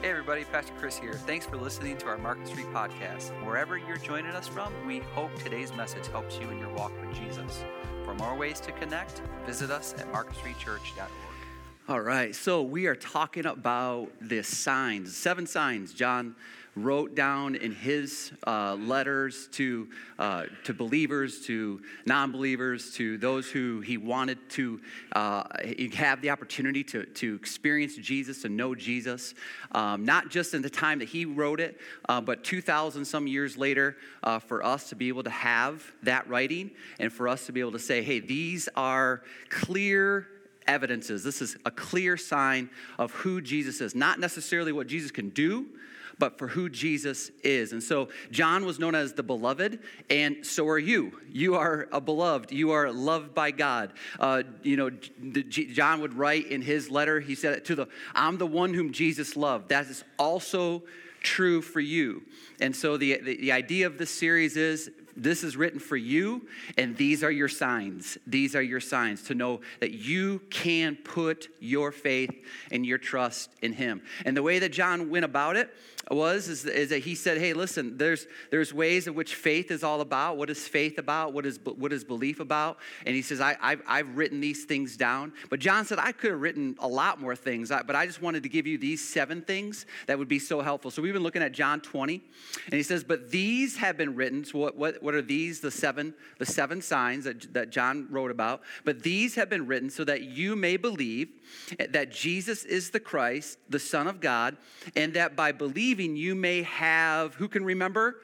Hey everybody, Pastor Chris here. Thanks for listening to our Market Street podcast. Wherever you're joining us from, we hope today's message helps you in your walk with Jesus. For more ways to connect, visit us at marketstreetchurch.org. All right, so we are talking about the signs, seven signs John wrote down in his uh, letters to, uh, to believers, to non believers, to those who he wanted to uh, have the opportunity to, to experience Jesus, to know Jesus, um, not just in the time that he wrote it, uh, but 2,000 some years later, uh, for us to be able to have that writing and for us to be able to say, hey, these are clear evidences. This is a clear sign of who Jesus is, not necessarily what Jesus can do, but for who Jesus is. And so John was known as the beloved, and so are you. You are a beloved. You are loved by God. Uh, you know, John would write in his letter, he said to the, I'm the one whom Jesus loved. That is also true for you. And so the, the, the idea of this series is this is written for you, and these are your signs. These are your signs to know that you can put your faith and your trust in Him. And the way that John went about it was is, is that he said, "Hey, listen. There's there's ways in which faith is all about. What is faith about? What is what is belief about?" And he says, I, I've, I've written these things down." But John said, "I could have written a lot more things, but I just wanted to give you these seven things that would be so helpful." So we've been looking at John 20, and he says, "But these have been written." So what what what are these? The seven, the seven signs that, that John wrote about. But these have been written so that you may believe that Jesus is the Christ, the Son of God, and that by believing you may have, who can remember?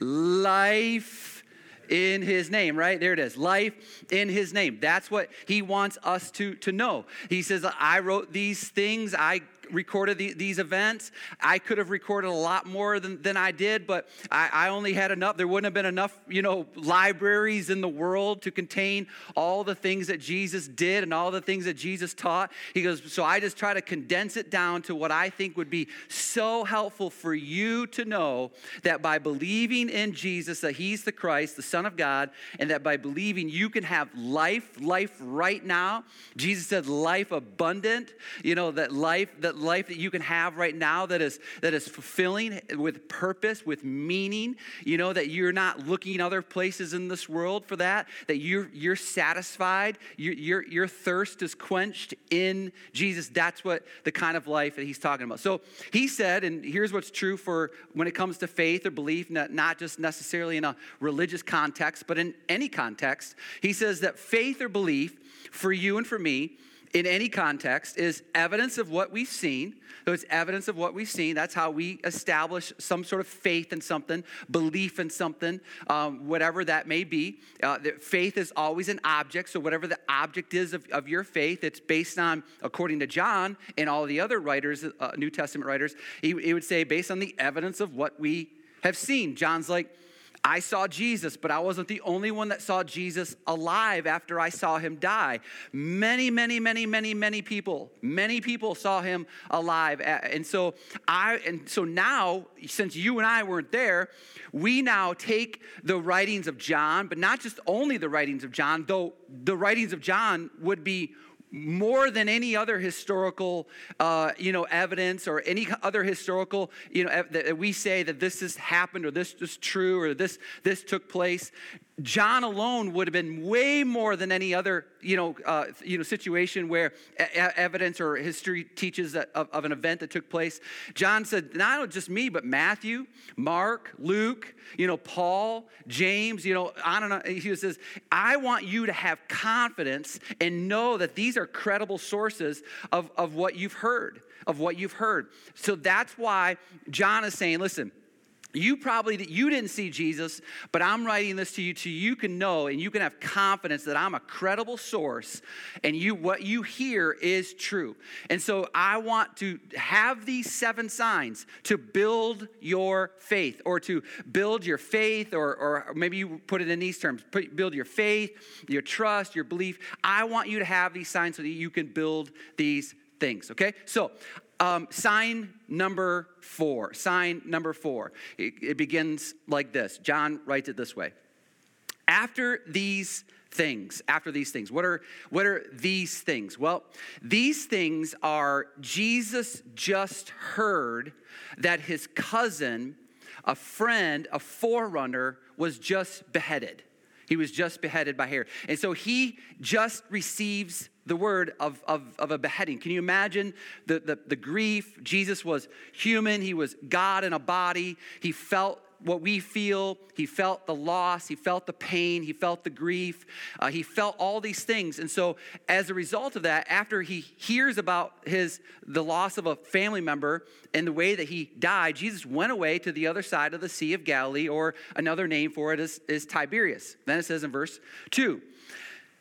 Life in his name, right? There it is. Life in his name. That's what he wants us to, to know. He says, I wrote these things, I recorded the, these events. I could have recorded a lot more than, than I did, but I, I only had enough. There wouldn't have been enough, you know, libraries in the world to contain all the things that Jesus did and all the things that Jesus taught. He goes, so I just try to condense it down to what I think would be so helpful for you to know that by believing in Jesus, that he's the Christ, the Son of God, and that by believing you can have life, life right now. Jesus said life abundant, you know, that life, that life that you can have right now that is that is fulfilling with purpose with meaning you know that you're not looking other places in this world for that that you're you're satisfied your, your, your thirst is quenched in jesus. That's what the kind of life that he's talking about. So he said and here's what's true for when it comes to faith or belief not, not just necessarily in a religious context but in any context he says that faith or belief for you and for me in any context is evidence of what we've seen. So it's evidence of what we've seen. That's how we establish some sort of faith in something, belief in something, um, whatever that may be. Uh, faith is always an object. So whatever the object is of, of your faith, it's based on, according to John and all the other writers, uh, New Testament writers, he, he would say based on the evidence of what we have seen. John's like, I saw Jesus, but I wasn't the only one that saw Jesus alive after I saw him die. Many, many, many, many, many people, many people saw him alive. And so I and so now, since you and I weren't there, we now take the writings of John, but not just only the writings of John, though the writings of John would be more than any other historical, uh, you know, evidence or any other historical, you know, that we say that this has happened or this is true or this this took place. John alone would have been way more than any other, you know, uh, you know, situation where evidence or history teaches of, of, an event that took place. John said, not just me, but Matthew, Mark, Luke, you know, Paul, James, you know, on and on. He says, I want you to have confidence and know that these are credible sources of, of what you've heard, of what you've heard. So that's why John is saying, listen, you probably you didn't see jesus but i'm writing this to you so you can know and you can have confidence that i'm a credible source and you what you hear is true. And so i want to have these seven signs to build your faith or to build your faith or, or maybe you put it in these terms put, build your faith your trust your belief. I want you to have these signs so that you can build these things okay? So um, sign number four. Sign number four. It, it begins like this. John writes it this way After these things after these things what are what are these things well these things are jesus just heard that his cousin a friend a forerunner was just beheaded he was just beheaded by herod and so he just receives the word of, of, of a beheading. Can you imagine the, the, the grief? Jesus was human, he was God in a body. He felt what we feel. He felt the loss. He felt the pain. He felt the grief. Uh, he felt all these things. And so, as a result of that, after he hears about his the loss of a family member and the way that he died, Jesus went away to the other side of the Sea of Galilee, or another name for it is, is Tiberias. Then it says in verse two.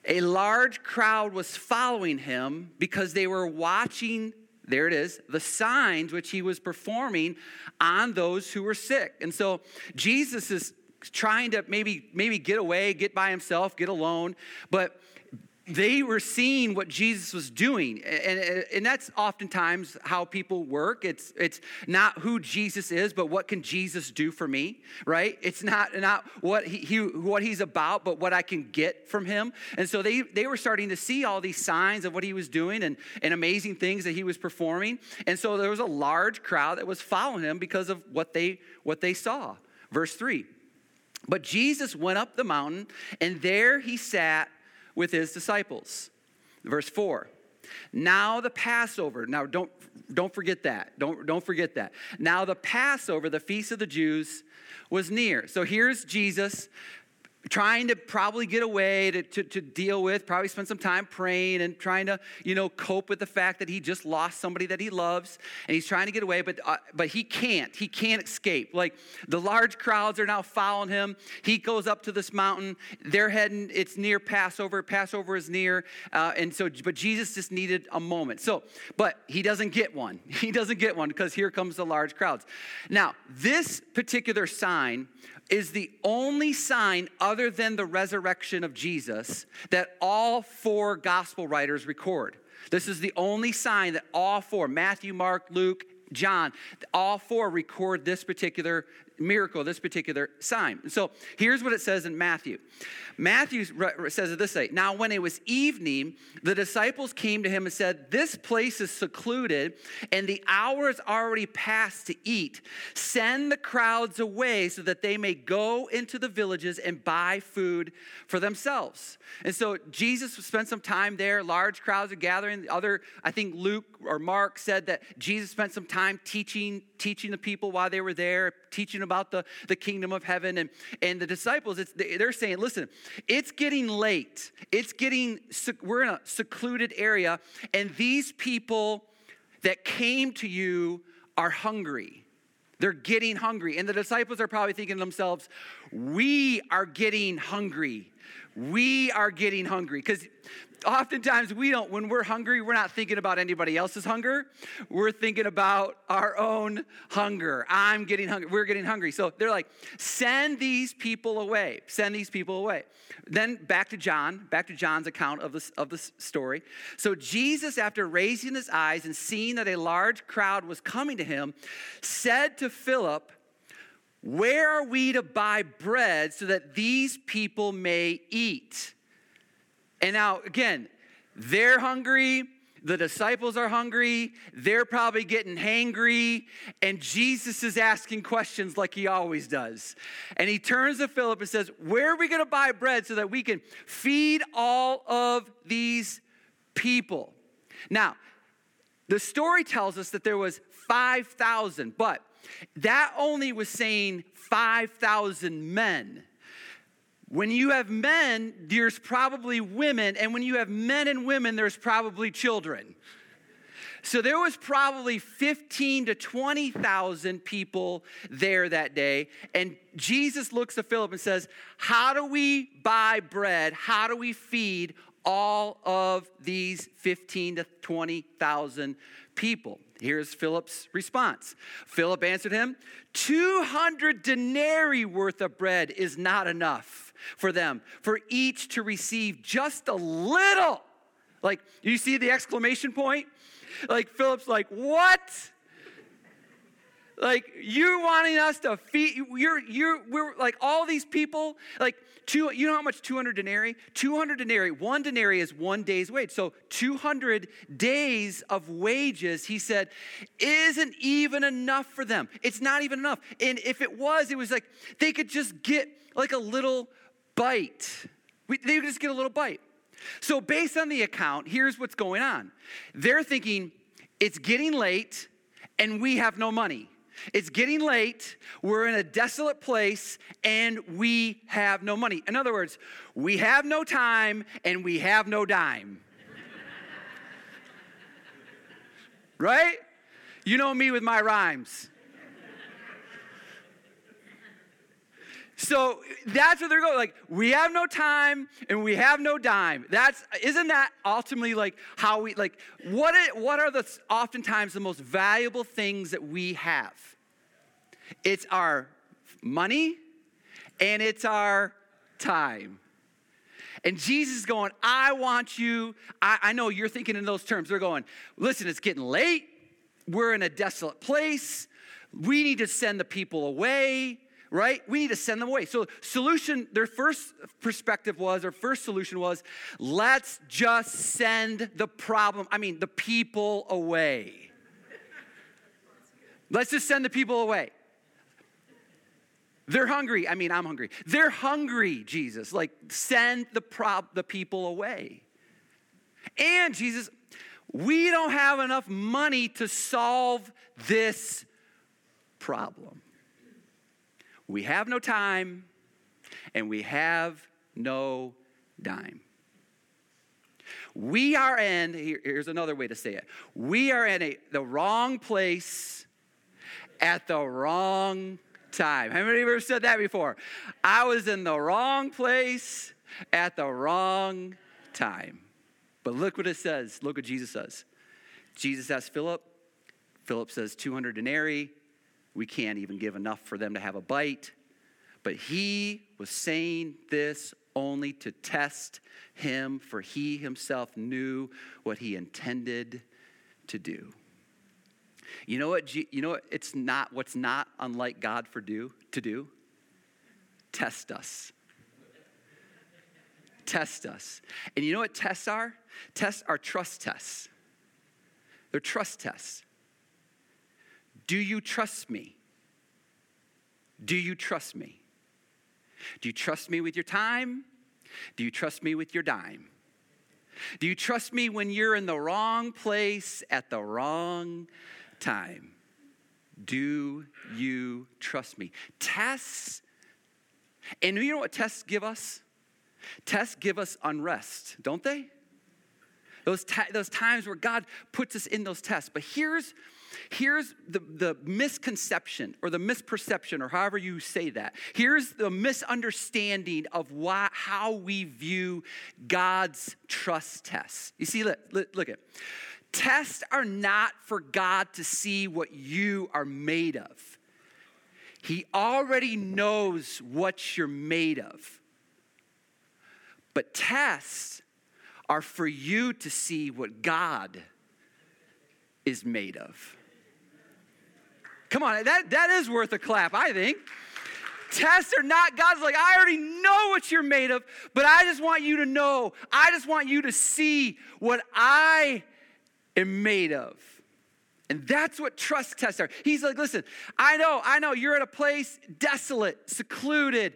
A large crowd was following him because they were watching, there it is, the signs which he was performing on those who were sick. And so Jesus is trying to maybe maybe get away, get by himself, get alone, but they were seeing what Jesus was doing. And, uh, and that's oftentimes how people work. It's, it's not who Jesus is, but what can Jesus do for me, right? It's not, not what, he, he, what he's about, but what I can get from him. And so they, they were starting to see all these signs of what he was doing and, and amazing things that he was performing. And so there was a large crowd that was following him because of what they, what they saw. Verse 3. But Jesus went up the mountain, and there he sat with his disciples. Verse 4. Now the Passover, now don't, don't forget that. Don't, don't forget that. Now the Passover, the feast of the Jews, was near. So here's Jesus trying to probably get away to, to, to, deal with, probably spend some time praying and trying to, you know, cope with the fact that he just lost somebody that he loves and he's trying to get away, but, uh, but he can't. He can't escape. Like the large crowds are now following him. He goes up to this mountain. They're heading, it's near Passover. Passover is near. Uh, and so, but Jesus just needed a moment. So, but he doesn't get one. He doesn't get one because here comes the large crowds. Now, this particular sign is the only sign other than the resurrection of Jesus that all four gospel writers record. This is the only sign that all four Matthew, Mark, Luke, John, all four record this particular miracle, this particular sign. So here's what it says in Matthew. Matthew says it this way Now, when it was evening, the disciples came to him and said, This place is secluded, and the hour is already past to eat. Send the crowds away so that they may go into the villages and buy food for themselves. And so Jesus spent some time there. Large crowds are gathering. The Other, I think Luke or Mark said that Jesus spent some time teaching, teaching the people while they were there, teaching about the, the kingdom of heaven. And, and the disciples, they're saying, listen, it's getting late. It's getting, we're in a secluded area, and these people that came to you are hungry. They're getting hungry. And the disciples are probably thinking to themselves, we are getting hungry. We are getting hungry. Because oftentimes we don't, when we're hungry, we're not thinking about anybody else's hunger. We're thinking about our own hunger. I'm getting hungry. We're getting hungry. So they're like, send these people away. Send these people away. Then back to John, back to John's account of this, of this story. So Jesus, after raising his eyes and seeing that a large crowd was coming to him, said to Philip, where are we to buy bread so that these people may eat? And now, again, they're hungry. The disciples are hungry. They're probably getting hangry. And Jesus is asking questions like he always does. And he turns to Philip and says, Where are we going to buy bread so that we can feed all of these people? Now, the story tells us that there was 5,000, but that only was saying 5,000 men. When you have men, there's probably women, and when you have men and women, there's probably children. So there was probably 15 to 20,000 people there that day. And Jesus looks at Philip and says, How do we buy bread? How do we feed all of these 15 to 20,000 people? Here's Philip's response. Philip answered him, 200 denarii worth of bread is not enough for them, for each to receive just a little. Like, you see the exclamation point? Like, Philip's like, what? Like you wanting us to feed you're you're we're like all these people like two you know how much 200 denarii 200 denarii one denarii is one day's wage so 200 days of wages he said isn't even enough for them it's not even enough and if it was it was like they could just get like a little bite we, they just get a little bite so based on the account here's what's going on they're thinking it's getting late and we have no money it's getting late, we're in a desolate place, and we have no money. In other words, we have no time and we have no dime. right? You know me with my rhymes. So that's what they're going. Like we have no time and we have no dime. That's isn't that ultimately like how we like what it, what are the oftentimes the most valuable things that we have? It's our money and it's our time. And Jesus is going, I want you. I, I know you're thinking in those terms. They're going, listen, it's getting late. We're in a desolate place. We need to send the people away right? We need to send them away. So, solution, their first perspective was, or first solution was, let's just send the problem, I mean, the people away. Let's just send the people away. They're hungry. I mean, I'm hungry. They're hungry, Jesus. Like, send the, prop, the people away. And, Jesus, we don't have enough money to solve this problem. We have no time and we have no dime. We are in, here's another way to say it. We are in a, the wrong place at the wrong time. How many of you ever said that before? I was in the wrong place at the wrong time. But look what it says. Look what Jesus says. Jesus asks Philip. Philip says 200 denarii. We can't even give enough for them to have a bite. But he was saying this only to test him, for he himself knew what he intended to do. You know what? You know what? It's not what's not unlike God for do to do. Test us. Test us. And you know what tests are? Tests are trust tests. They're trust tests. Do you trust me? Do you trust me? Do you trust me with your time? Do you trust me with your dime? Do you trust me when you're in the wrong place at the wrong time. Do you trust me? Tests, and you know what tests give us? Tests give us unrest, don't they? Those, ta- those times where God puts us in those tests. But here's, here's the, the misconception or the misperception, or however you say that. Here's the misunderstanding of why, how we view God's trust tests. You see, look, look, look at Tests are not for God to see what you are made of. He already knows what you're made of. But tests are for you to see what God is made of. Come on, that, that is worth a clap, I think. Tests are not, God's like, I already know what you're made of, but I just want you to know, I just want you to see what I am made of. And that's what trust tests are. He's like, listen, I know, I know you're at a place desolate, secluded,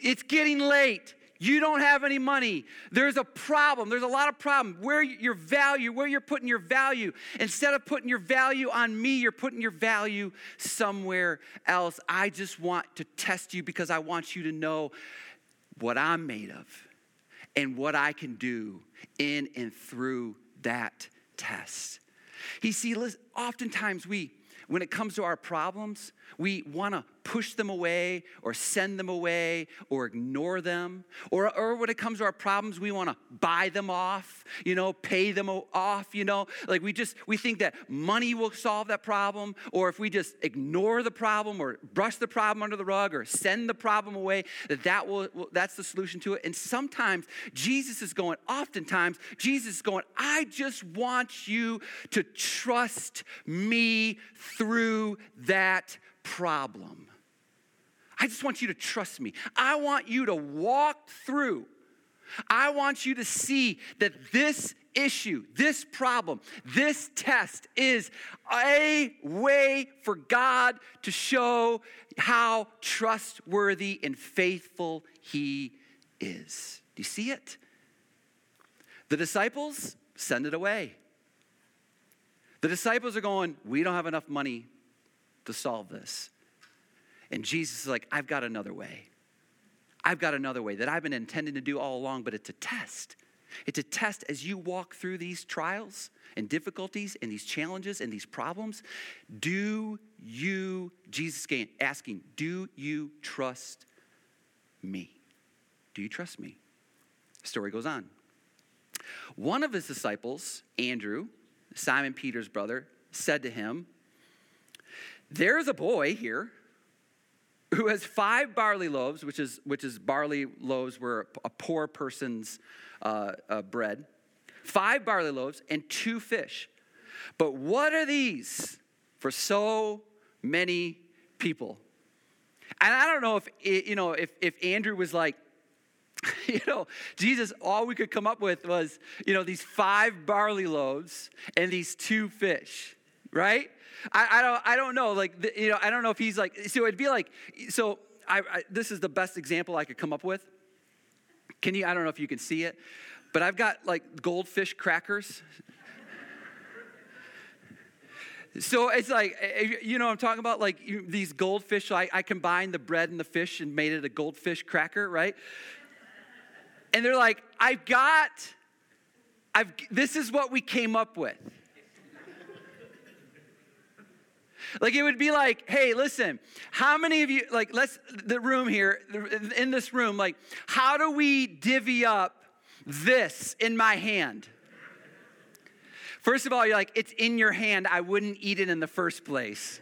it's getting late. You don't have any money. There's a problem. There's a lot of problem. Where your value, where you're putting your value. Instead of putting your value on me, you're putting your value somewhere else. I just want to test you because I want you to know what I'm made of and what I can do in and through that test. He see, oftentimes we, when it comes to our problems, we want to push them away or send them away or ignore them. Or, or when it comes to our problems, we want to buy them off, you know, pay them off, you know. Like we just, we think that money will solve that problem. Or if we just ignore the problem or brush the problem under the rug or send the problem away, that, that will, that's the solution to it. And sometimes Jesus is going, oftentimes, Jesus is going, I just want you to trust me through that problem. I just want you to trust me. I want you to walk through. I want you to see that this issue, this problem, this test is a way for God to show how trustworthy and faithful He is. Do you see it? The disciples send it away. The disciples are going, We don't have enough money to solve this. And Jesus is like, I've got another way. I've got another way that I've been intending to do all along, but it's a test. It's a test as you walk through these trials and difficulties and these challenges and these problems. Do you, Jesus asking, do you trust me? Do you trust me? The story goes on. One of his disciples, Andrew, Simon Peter's brother, said to him, There's a boy here who has five barley loaves, which is, which is barley loaves were a poor person's uh, uh, bread, five barley loaves, and two fish. But what are these for so many people? And I don't know if, you know, if, if Andrew was like, you know, Jesus, all we could come up with was, you know, these five barley loaves and these two fish, right? I, I don't, I don't know. Like, the, you know, I don't know if he's like. So it'd be like. So I, I, this is the best example I could come up with. Can you? I don't know if you can see it, but I've got like goldfish crackers. So it's like, eh, eh, you know, I'm talking about like these goldfish. I, I combined the bread and the fish and made it a goldfish cracker, right? And they're like, I've got, I've, this is what we came up with. Like it would be like, hey, listen, how many of you, like, let's, the room here, in this room, like, how do we divvy up this in my hand? First of all, you're like, it's in your hand. I wouldn't eat it in the first place.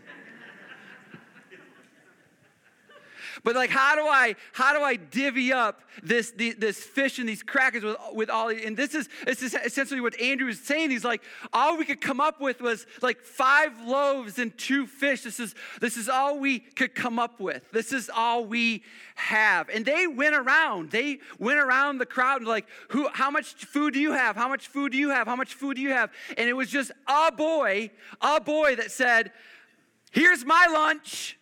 But like, how do I how do I divvy up this this fish and these crackers with with all? And this is this is essentially what Andrew is saying. He's like, all we could come up with was like five loaves and two fish. This is this is all we could come up with. This is all we have. And they went around. They went around the crowd and like, who? How much food do you have? How much food do you have? How much food do you have? And it was just a boy, a boy that said, "Here's my lunch."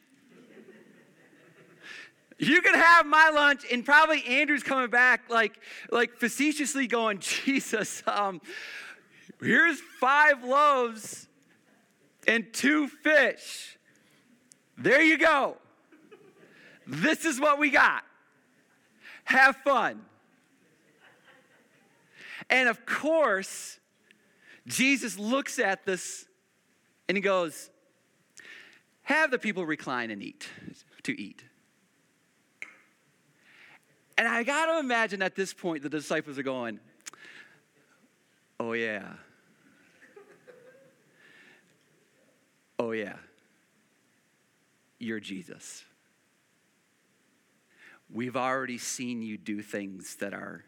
You can have my lunch and probably andrew's coming back like like facetiously going jesus um, here's five loaves and two fish. There you go. This is what we got. Have fun. And of course jesus looks at this and he goes have the people recline and eat to eat and I got to imagine at this point the disciples are going, oh, yeah. Oh, yeah. You're Jesus. We've already seen you do things that are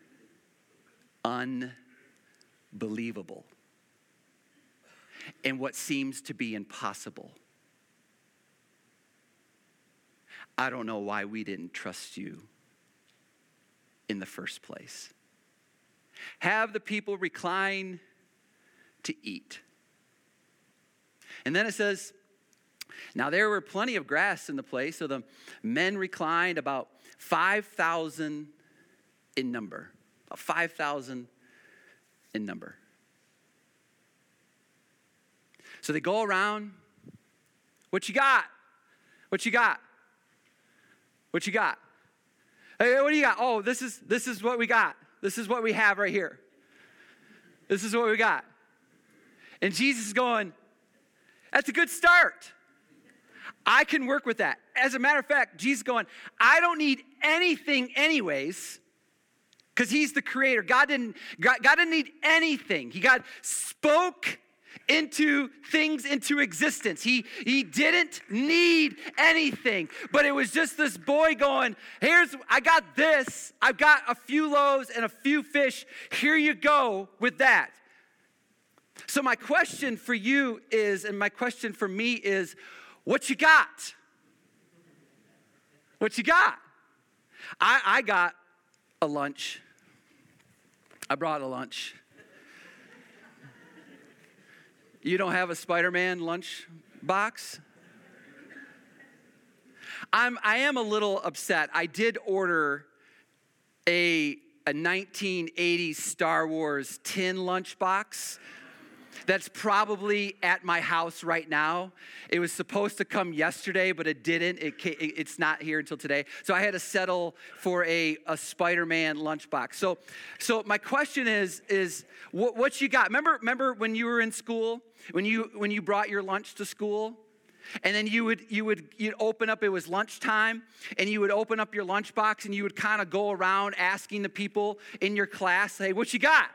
unbelievable and what seems to be impossible. I don't know why we didn't trust you in the first place. Have the people recline to eat. And then it says, Now there were plenty of grass in the place, so the men reclined about 5,000 in number. About 5,000 in number. So they go around. What you got? What you got? What you got? Hey, what do you got? Oh, this is this is what we got. This is what we have right here. This is what we got. And Jesus is going, that's a good start. I can work with that. As a matter of fact, Jesus going, I don't need anything anyways, because he's the creator. God didn't, God, God didn't need anything. He God spoke into things into existence. He, he didn't need anything, but it was just this boy going, Here's, I got this. I've got a few loaves and a few fish. Here you go with that. So, my question for you is, and my question for me is, what you got? What you got? I, I got a lunch. I brought a lunch. You don't have a Spider Man lunch box? I'm, I am a little upset. I did order a, a 1980s Star Wars tin lunchbox that's probably at my house right now. It was supposed to come yesterday, but it didn't. It, it's not here until today. So I had to settle for a, a Spider-Man lunchbox. So, so my question is, is what, what you got? Remember, remember when you were in school, when you, when you brought your lunch to school? and then you would you would you'd open up it was lunchtime and you would open up your lunchbox and you would kind of go around asking the people in your class hey what you got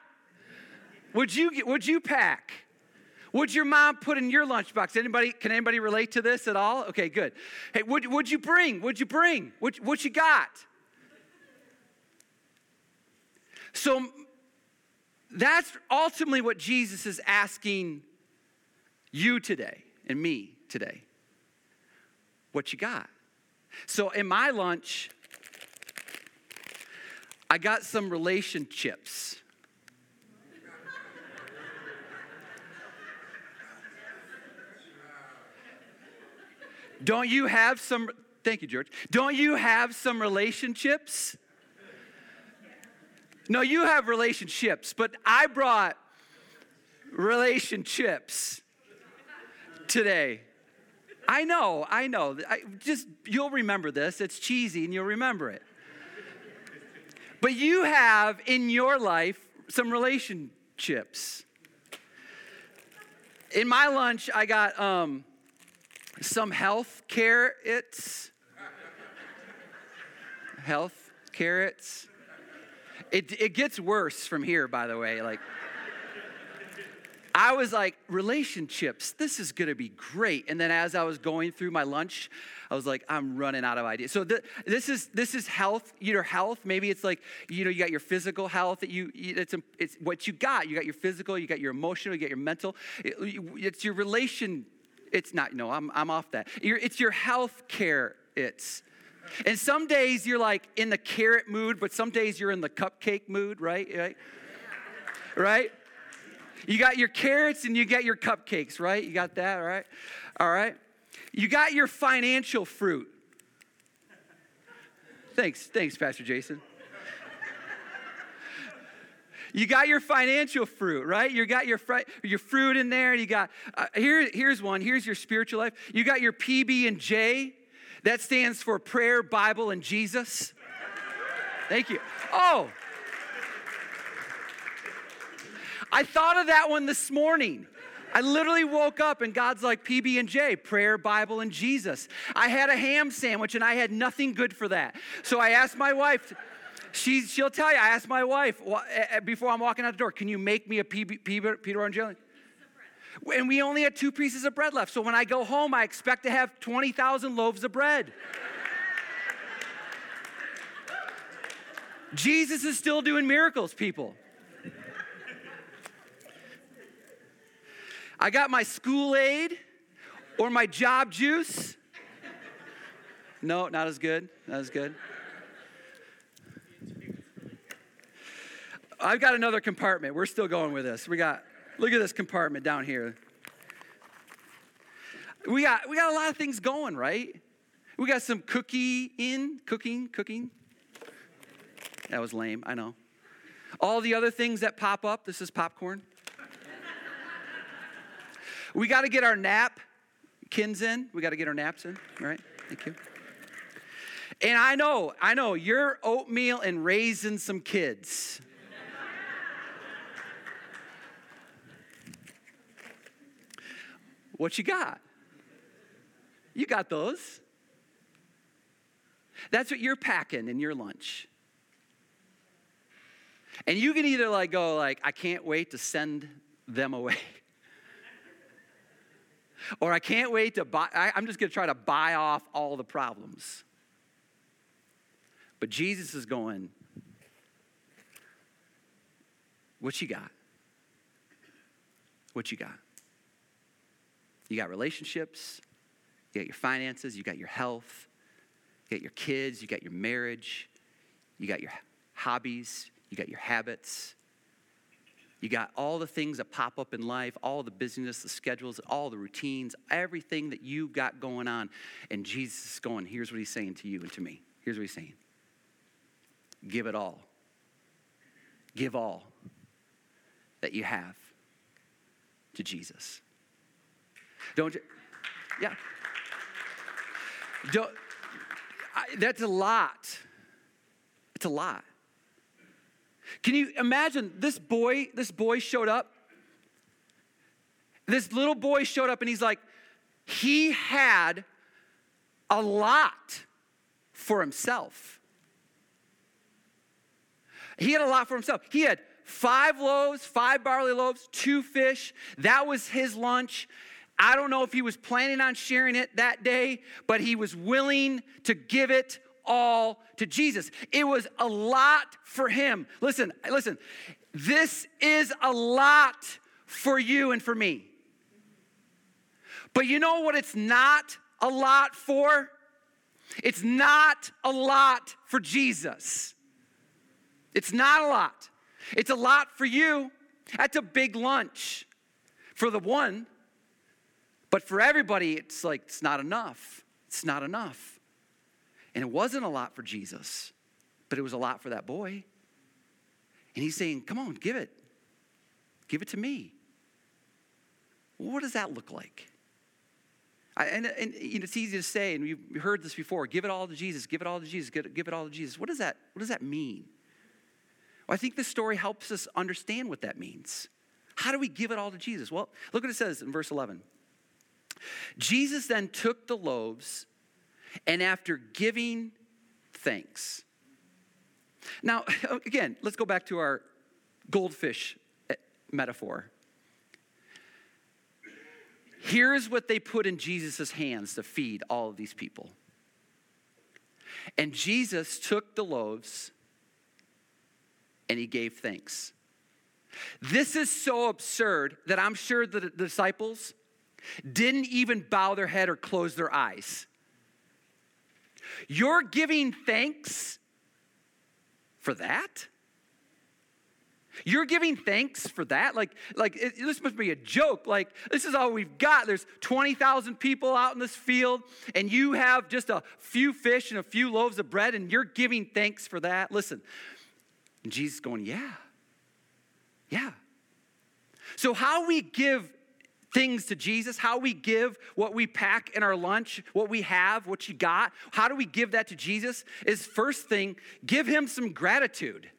would you would you pack? Would your mom put in your lunchbox? Anybody can anybody relate to this at all? Okay, good. Hey, would would you bring? Would you bring? What what you got? So that's ultimately what Jesus is asking you today and me today. What you got? So in my lunch, I got some relationships. Don't you have some, thank you, George. Don't you have some relationships? No, you have relationships, but I brought relationships today. I know, I know. I, just, you'll remember this. It's cheesy and you'll remember it. But you have in your life some relationships. In my lunch, I got um, some health carrots. health carrots. It, it gets worse from here, by the way. Like, I was like, relationships, this is gonna be great. And then as I was going through my lunch, I was like, I'm running out of ideas. So th- this is this is health, your health. Maybe it's like, you know, you got your physical health that you, it's, it's what you got. You got your physical, you got your emotional, you got your mental. It, it's your relation it's not, no, I'm, I'm off that. it's your health care, it's. And some days you're like in the carrot mood, but some days you're in the cupcake mood, right? Right? right? You got your carrots and you got your cupcakes, right? You got that, all right? All right. You got your financial fruit. Thanks, thanks, Pastor Jason. You got your financial fruit, right? You got your, fr- your fruit in there. You got, uh, here, here's one. Here's your spiritual life. You got your PB and J. That stands for prayer, Bible, and Jesus. Thank you. Oh, I thought of that one this morning. I literally woke up and God's like PB and J, prayer, Bible, and Jesus. I had a ham sandwich and I had nothing good for that. So I asked my wife, she, she'll tell you, I asked my wife eh, eh, before I'm walking out the door, can you make me a Peter, jelly? And we only had two pieces of bread left. So when I go home, I expect to have 20,000 loaves of bread. Jesus is still doing miracles, people. I got my school aid or my job juice. No, not as good. Not as good. I've got another compartment. We're still going with this. We got, look at this compartment down here. We got, we got a lot of things going, right? We got some cookie in, cooking, cooking. That was lame, I know. All the other things that pop up, this is popcorn. we got to get our nap kins in. We got to get our naps in, right? Thank you. And I know, I know, you're oatmeal and raising some kids. What you got? You got those. That's what you're packing in your lunch. And you can either like go like I can't wait to send them away. or I can't wait to buy I, I'm just to try to buy off all the problems. But Jesus is going What you got? what you got? You got relationships, you got your finances, you got your health, you got your kids, you got your marriage, you got your hobbies, you got your habits. You got all the things that pop up in life, all the busyness, the schedules, all the routines, everything that you got going on. And Jesus is going, here's what he's saying to you and to me. Here's what he's saying give it all. Give all that you have to Jesus. Don't you? Yeah. Don't, I, that's a lot. It's a lot. Can you imagine this boy? This boy showed up. This little boy showed up and he's like, he had a lot for himself. He had a lot for himself. He had five loaves, five barley loaves, two fish. That was his lunch. I don't know if he was planning on sharing it that day, but he was willing to give it all to Jesus. It was a lot for him. Listen, listen, this is a lot for you and for me. But you know what it's not a lot for? It's not a lot for Jesus. It's not a lot. It's a lot for you. That's a big lunch for the one. But for everybody, it's like, it's not enough. It's not enough. And it wasn't a lot for Jesus, but it was a lot for that boy. And he's saying, Come on, give it. Give it to me. What does that look like? I, and, and you know, it's easy to say, and we've heard this before give it all to Jesus, give it all to Jesus, give it, give it all to Jesus. What does, that, what does that mean? Well, I think this story helps us understand what that means. How do we give it all to Jesus? Well, look what it says in verse 11. Jesus then took the loaves and after giving thanks. Now, again, let's go back to our goldfish eh, metaphor. Here's what they put in Jesus' hands to feed all of these people. And Jesus took the loaves and he gave thanks. This is so absurd that I'm sure the disciples didn't even bow their head or close their eyes. You're giving thanks for that? You're giving thanks for that? Like, like it, this must be a joke. Like, this is all we've got. There's 20,000 people out in this field, and you have just a few fish and a few loaves of bread, and you're giving thanks for that. Listen, and Jesus going, Yeah, yeah. So, how we give things to Jesus, how we give what we pack in our lunch, what we have, what you got, how do we give that to Jesus? Is first thing, give him some gratitude.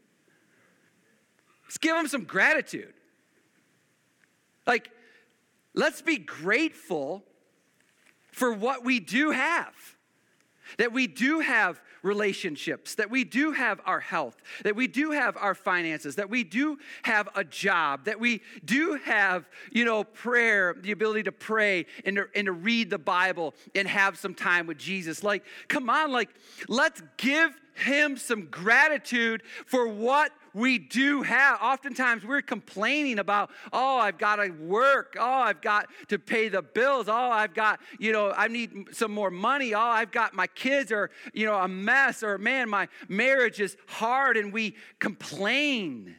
Let's give him some gratitude. Like, let's be grateful for what we do have. That we do have relationships, that we do have our health, that we do have our finances, that we do have a job, that we do have, you know, prayer, the ability to pray and to, and to read the Bible and have some time with Jesus. Like, come on, like, let's give him some gratitude for what we do have. Oftentimes we're complaining about, oh, I've got to work. Oh, I've got to pay the bills. Oh, I've got, you know, I need some more money. Oh, I've got my kids are, you know, a mess. Or man, my marriage is hard. And we complain.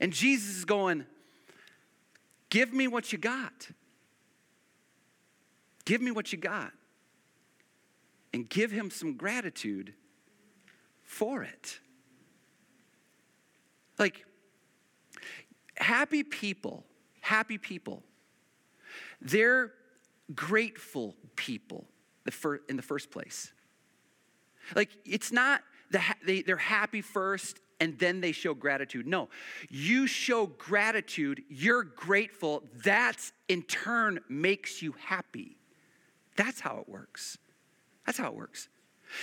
And Jesus is going, give me what you got. Give me what you got. And give him some gratitude for it. Like, happy people, happy people, they're grateful people in the first place. Like, it's not the, they, they're happy first and then they show gratitude. No, you show gratitude, you're grateful, that's in turn makes you happy. That's how it works. That's how it works.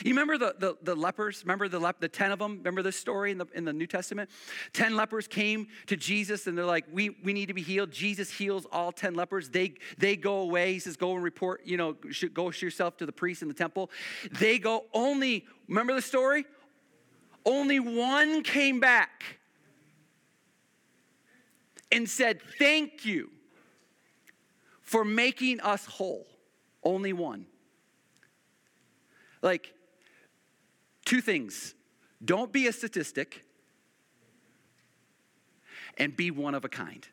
You remember the, the, the lepers? Remember the, lep- the 10 of them? Remember this story in the, in the New Testament? 10 lepers came to Jesus and they're like, we, we need to be healed. Jesus heals all 10 lepers. They, they go away. He says, go and report, you know, go yourself to the priest in the temple. They go only, remember the story? Only one came back and said, thank you. for making us whole. Only one. Like, two things don't be a statistic, and be one of a kind.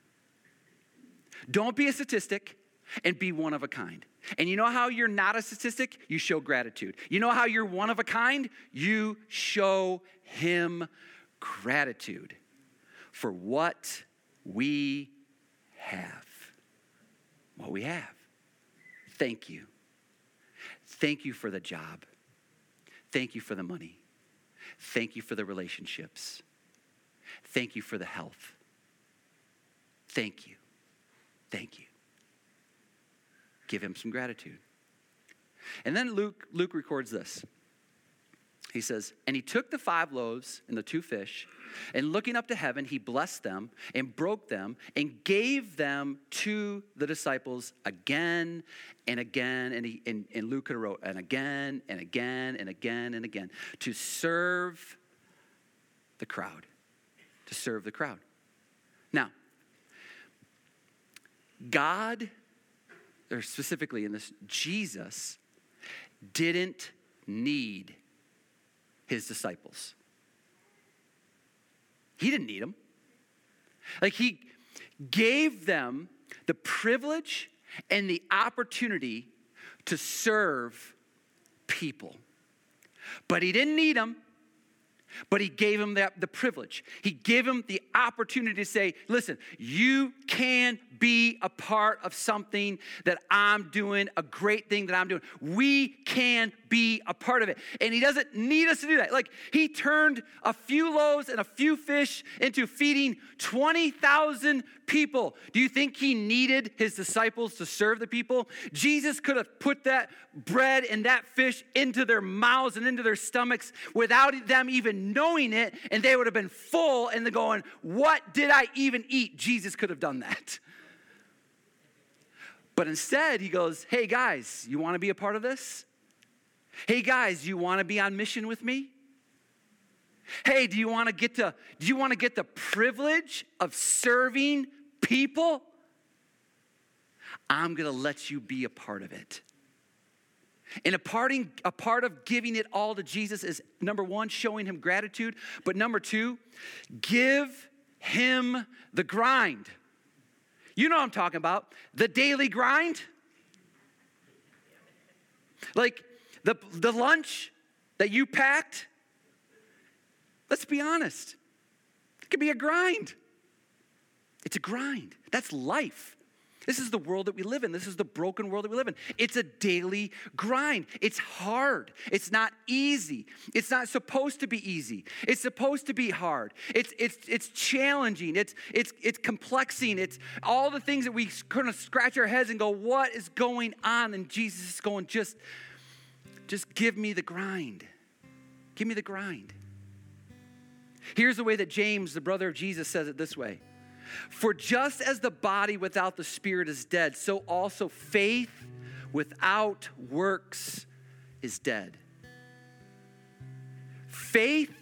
Don't be a statistic and be one of a kind. And you know how you're not a statistic? You show gratitude. You know how you're one of a kind? You show Him gratitude for what we have. What we have. Thank you. Thank you for the job. Thank you for the money. Thank you for the relationships. Thank you for the health. Thank you. Thank you. Give him some gratitude. And then Luke, Luke records this. He says, And he took the five loaves and the two fish, and looking up to heaven, he blessed them and broke them and gave them to the disciples again and again. And, he, and, and Luke wrote, and again and again and again and again to serve the crowd. To serve the crowd. Now, God, or specifically in this, Jesus didn't need his disciples. He didn't need them. Like he gave them the privilege and the opportunity to serve people. But he didn't need them but he gave him that, the privilege. He gave him the opportunity to say, listen, you can be a part of something that I'm doing, a great thing that I'm doing. We can be a part of it. And he doesn't need us to do that. Like he turned a few loaves and a few fish into feeding 20,000 people. Do you think he needed his disciples to serve the people? Jesus could have put that bread and that fish into their mouths and into their stomachs without them even knowing it, and they would have been full and going, What did I even eat? Jesus could have done that. But instead, he goes, Hey guys, you want to be a part of this? Hey guys, you want to be on mission with me? Hey, do you want to get to do you want to get the privilege of serving people? I'm going to let you be a part of it. And a, parting, a part of giving it all to Jesus is number one, showing him gratitude, but number two, give him the grind. You know what I'm talking about the daily grind. Like the, the lunch that you packed, let's be honest, it could be a grind. It's a grind. That's life. This is the world that we live in. This is the broken world that we live in. It's a daily grind. It's hard. It's not easy. It's not supposed to be easy. It's supposed to be hard. It's it's it's challenging. It's it's it's complexing. It's all the things that we kind of scratch our heads and go, "What is going on?" And Jesus is going, "Just just give me the grind. Give me the grind." Here's the way that James, the brother of Jesus, says it this way. For just as the body without the spirit is dead, so also faith without works is dead. Faith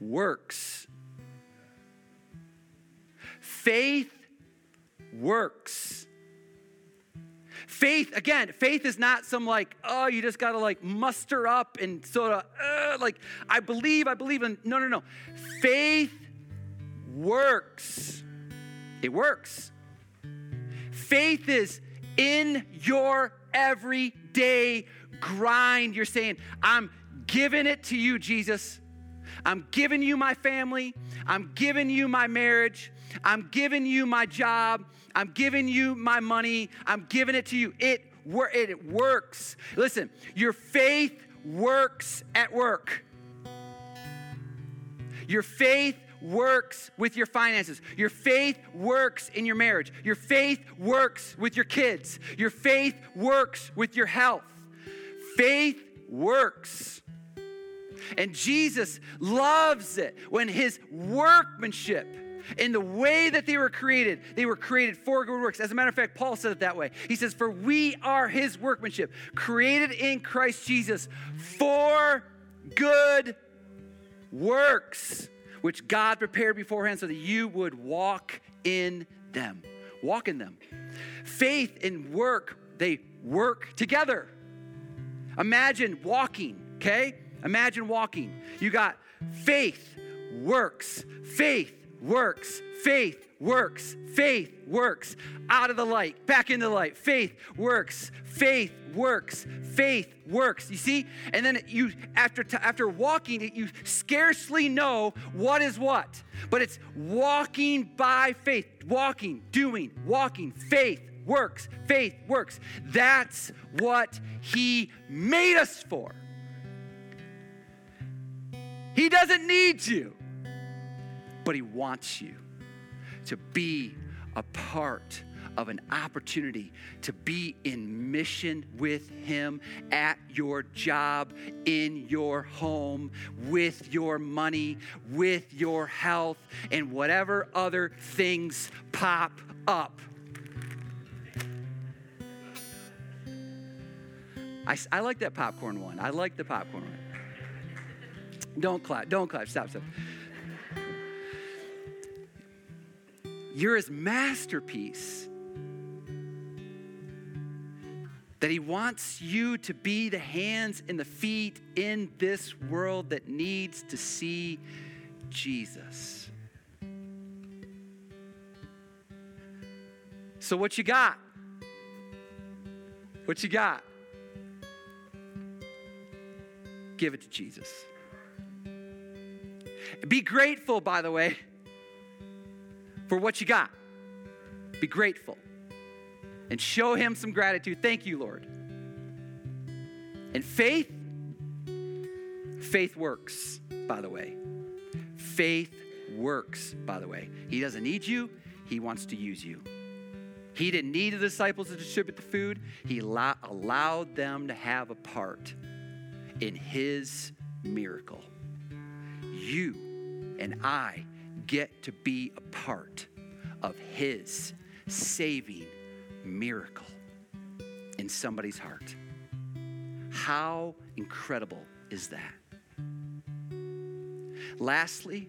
works. Faith works. Faith, again, faith is not some like, oh, you just gotta like muster up and sort of, uh, like, I believe, I believe in. No, no, no. Faith works. It works. Faith is in your everyday grind. You're saying, I'm giving it to you, Jesus. I'm giving you my family. I'm giving you my marriage. I'm giving you my job. I'm giving you my money. I'm giving it to you. It, it works. Listen, your faith works at work. Your faith works with your finances. Your faith works in your marriage. Your faith works with your kids. Your faith works with your health. Faith works. And Jesus loves it when his workmanship, in the way that they were created, they were created for good works. As a matter of fact, Paul said it that way. He says, For we are his workmanship, created in Christ Jesus for good works which God prepared beforehand so that you would walk in them. Walk in them. Faith and work, they work together. Imagine walking, okay? Imagine walking. You got faith, works, faith, works, faith, works, faith works, out of the light, back into the light. Faith works, faith works, faith works. You see? And then you after after walking it, you scarcely know what is what. But it's walking by faith, walking, doing, walking, faith works, faith works. That's what he made us for. He doesn't need you, but he wants you to be a part of an opportunity to be in mission with Him at your job, in your home, with your money, with your health, and whatever other things pop up. I, I like that popcorn one. I like the popcorn one. Don't clap. Don't clap. Stop, stop. You're his masterpiece. That he wants you to be the hands and the feet in this world that needs to see Jesus. So, what you got? What you got? Give it to Jesus. Be grateful, by the way for what you got. Be grateful and show him some gratitude. Thank you, Lord. And faith, faith works, by the way. Faith works, by the way. He doesn't need you, he wants to use you. He didn't need the disciples to distribute the food, he allowed them to have a part in his miracle. You and I get to be a part of His saving miracle in somebody's heart. How incredible is that? Lastly,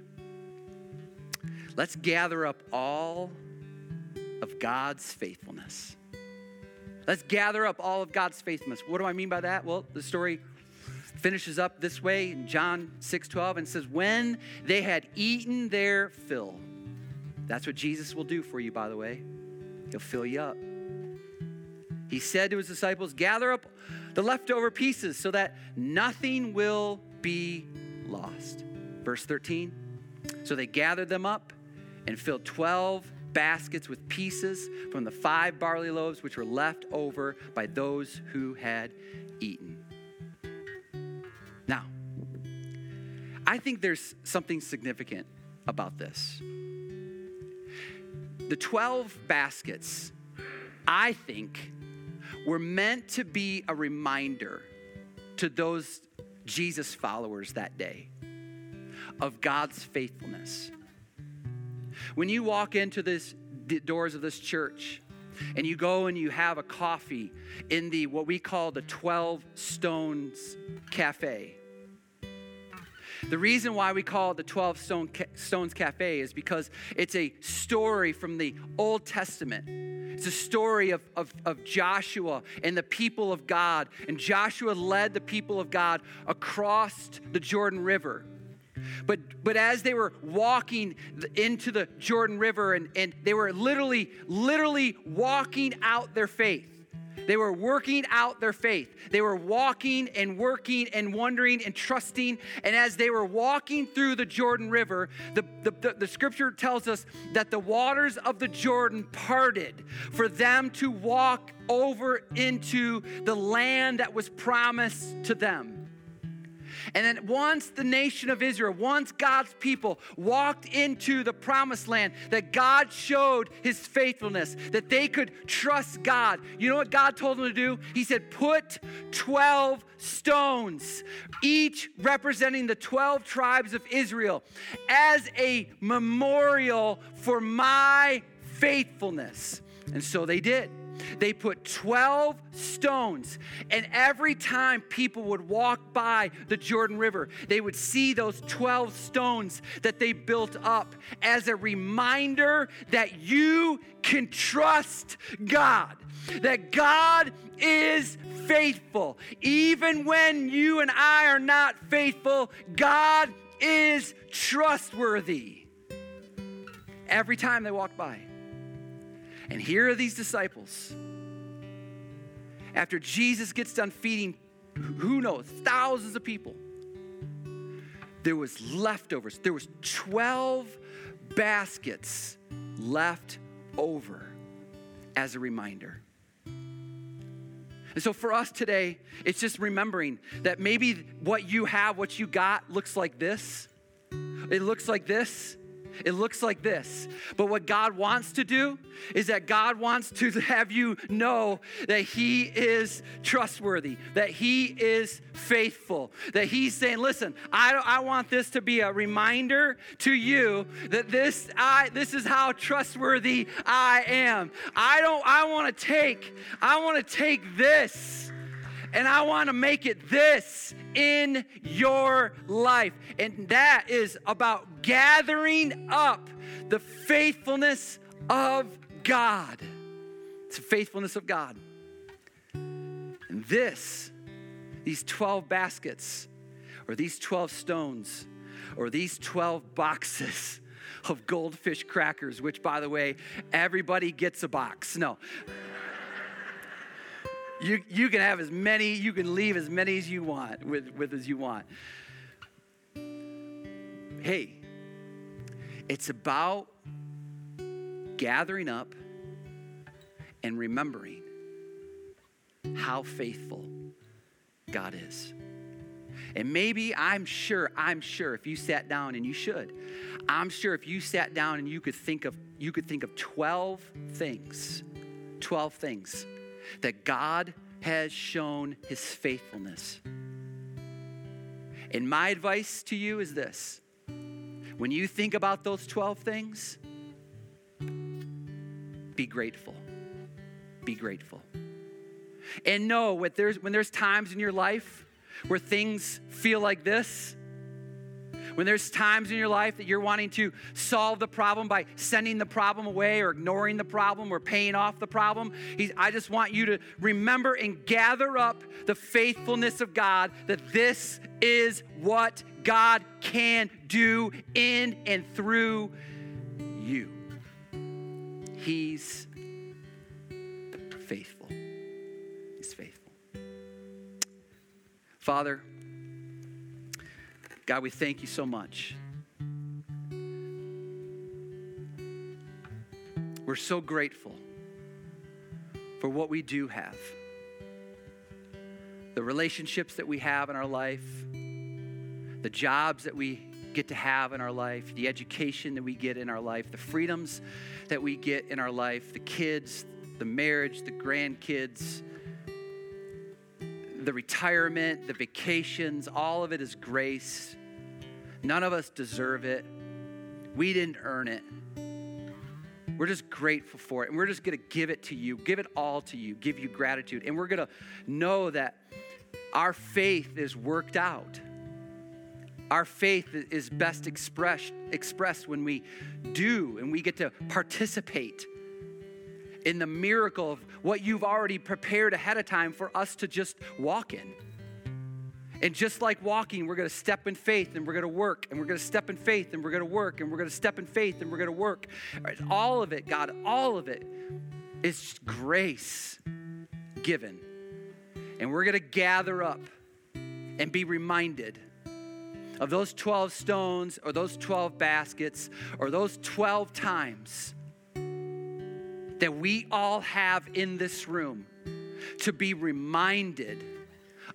let's gather up all of God's faithfulness. Let's gather up all of God's faithfulness. What do I mean by that? Well, the story finishes up this way in John 6 12 and says, When they had eaten their fill, that's what Jesus will do for you, by the way. He'll fill you up. He said to his disciples, Gather up the leftover pieces so that nothing will be lost. Verse 13. So they gathered them up and filled 12 baskets with pieces from the five barley loaves which were left over by those who had eaten. I think there's something significant about this. The 12 baskets, I think, were meant to be a reminder to those Jesus followers that day of God's faithfulness. When you walk into this the doors of this church and you go and you have a coffee in the what we call the 12 stones cafe the reason why we call it the 12 Stone Stones Cafe is because it's a story from the Old Testament. It's a story of, of, of, Joshua and the people of God. And Joshua led the people of God across the Jordan River. But, but as they were walking into the Jordan River and, and they were literally, literally walking out their faith, they were working out their faith. They were walking and working and wondering and trusting. And as they were walking through the Jordan River, the, the, the, the, scripture tells us that the waters of the Jordan parted for them to walk over into the land that was promised to them. And then once the nation of Israel, once God's people walked into the promised land, that God showed his faithfulness, that they could trust God. You know what God told them to do? He said, Put 12 stones, each representing the 12 tribes of Israel, as a memorial for my faithfulness. And so they did. They put 12 stones, and every time people would walk by the Jordan River, they would see those 12 stones that they built up as a reminder that you can trust God, that God is faithful. Even when you and I are not faithful, God is trustworthy. Every time they walked by. And here are these disciples. After Jesus gets done feeding, who knows, thousands of people, there was leftovers. There was 12 baskets left over as a reminder. And so for us today, it's just remembering that maybe what you have, what you got, looks like this. It looks like this. It looks like this. But what God wants to do is that God wants to have you know that He is trustworthy, that He is faithful, that He's saying, listen, I, I want this to be a reminder to you that this, I, this is how trustworthy I am. I don't, I want to take, I want to take this and I want to make it this in your life. And that is about gathering up the faithfulness of God. It's the faithfulness of God. And this, these 12 baskets, or these 12 stones, or these 12 boxes of goldfish crackers, which, by the way, everybody gets a box. No. You, you can have as many, you can leave as many as you want with, with as you want. Hey, it's about gathering up and remembering how faithful God is. And maybe I'm sure, I'm sure if you sat down and you should, I'm sure if you sat down and you could think of you could think of 12 things, 12 things that God has shown his faithfulness. And my advice to you is this when you think about those 12 things, be grateful. Be grateful. And know when there's, when there's times in your life where things feel like this, when there's times in your life that you're wanting to solve the problem by sending the problem away or ignoring the problem or paying off the problem, I just want you to remember and gather up the faithfulness of God that this is what God can do in and through you. He's faithful. He's faithful. Father, God, we thank you so much. We're so grateful for what we do have the relationships that we have in our life, the jobs that we get to have in our life, the education that we get in our life, the freedoms that we get in our life, the kids, the marriage, the grandkids, the retirement, the vacations, all of it is grace. None of us deserve it. We didn't earn it. We're just grateful for it. And we're just going to give it to you, give it all to you, give you gratitude. And we're going to know that our faith is worked out. Our faith is best expressed, expressed when we do and we get to participate in the miracle of what you've already prepared ahead of time for us to just walk in. And just like walking, we're going to step in faith and we're going to work, and we're going to step in faith and we're going to work, and we're going to step in faith and we're going to work. All of it, God, all of it is grace given. And we're going to gather up and be reminded of those 12 stones or those 12 baskets or those 12 times that we all have in this room to be reminded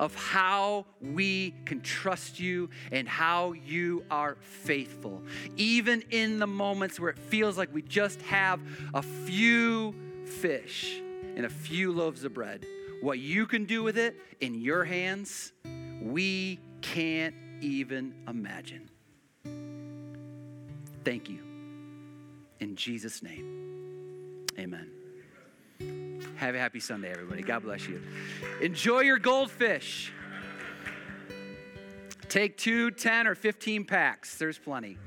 of how we can trust you and how you are faithful. Even in the moments where it feels like we just have a few fish and a few loaves of bread, what you can do with it in your hands, we can't even imagine. Thank you. In Jesus' name. Amen. Have a happy Sunday, everybody. God bless you. Enjoy your goldfish. Take two, 10, or 15 packs. There's plenty.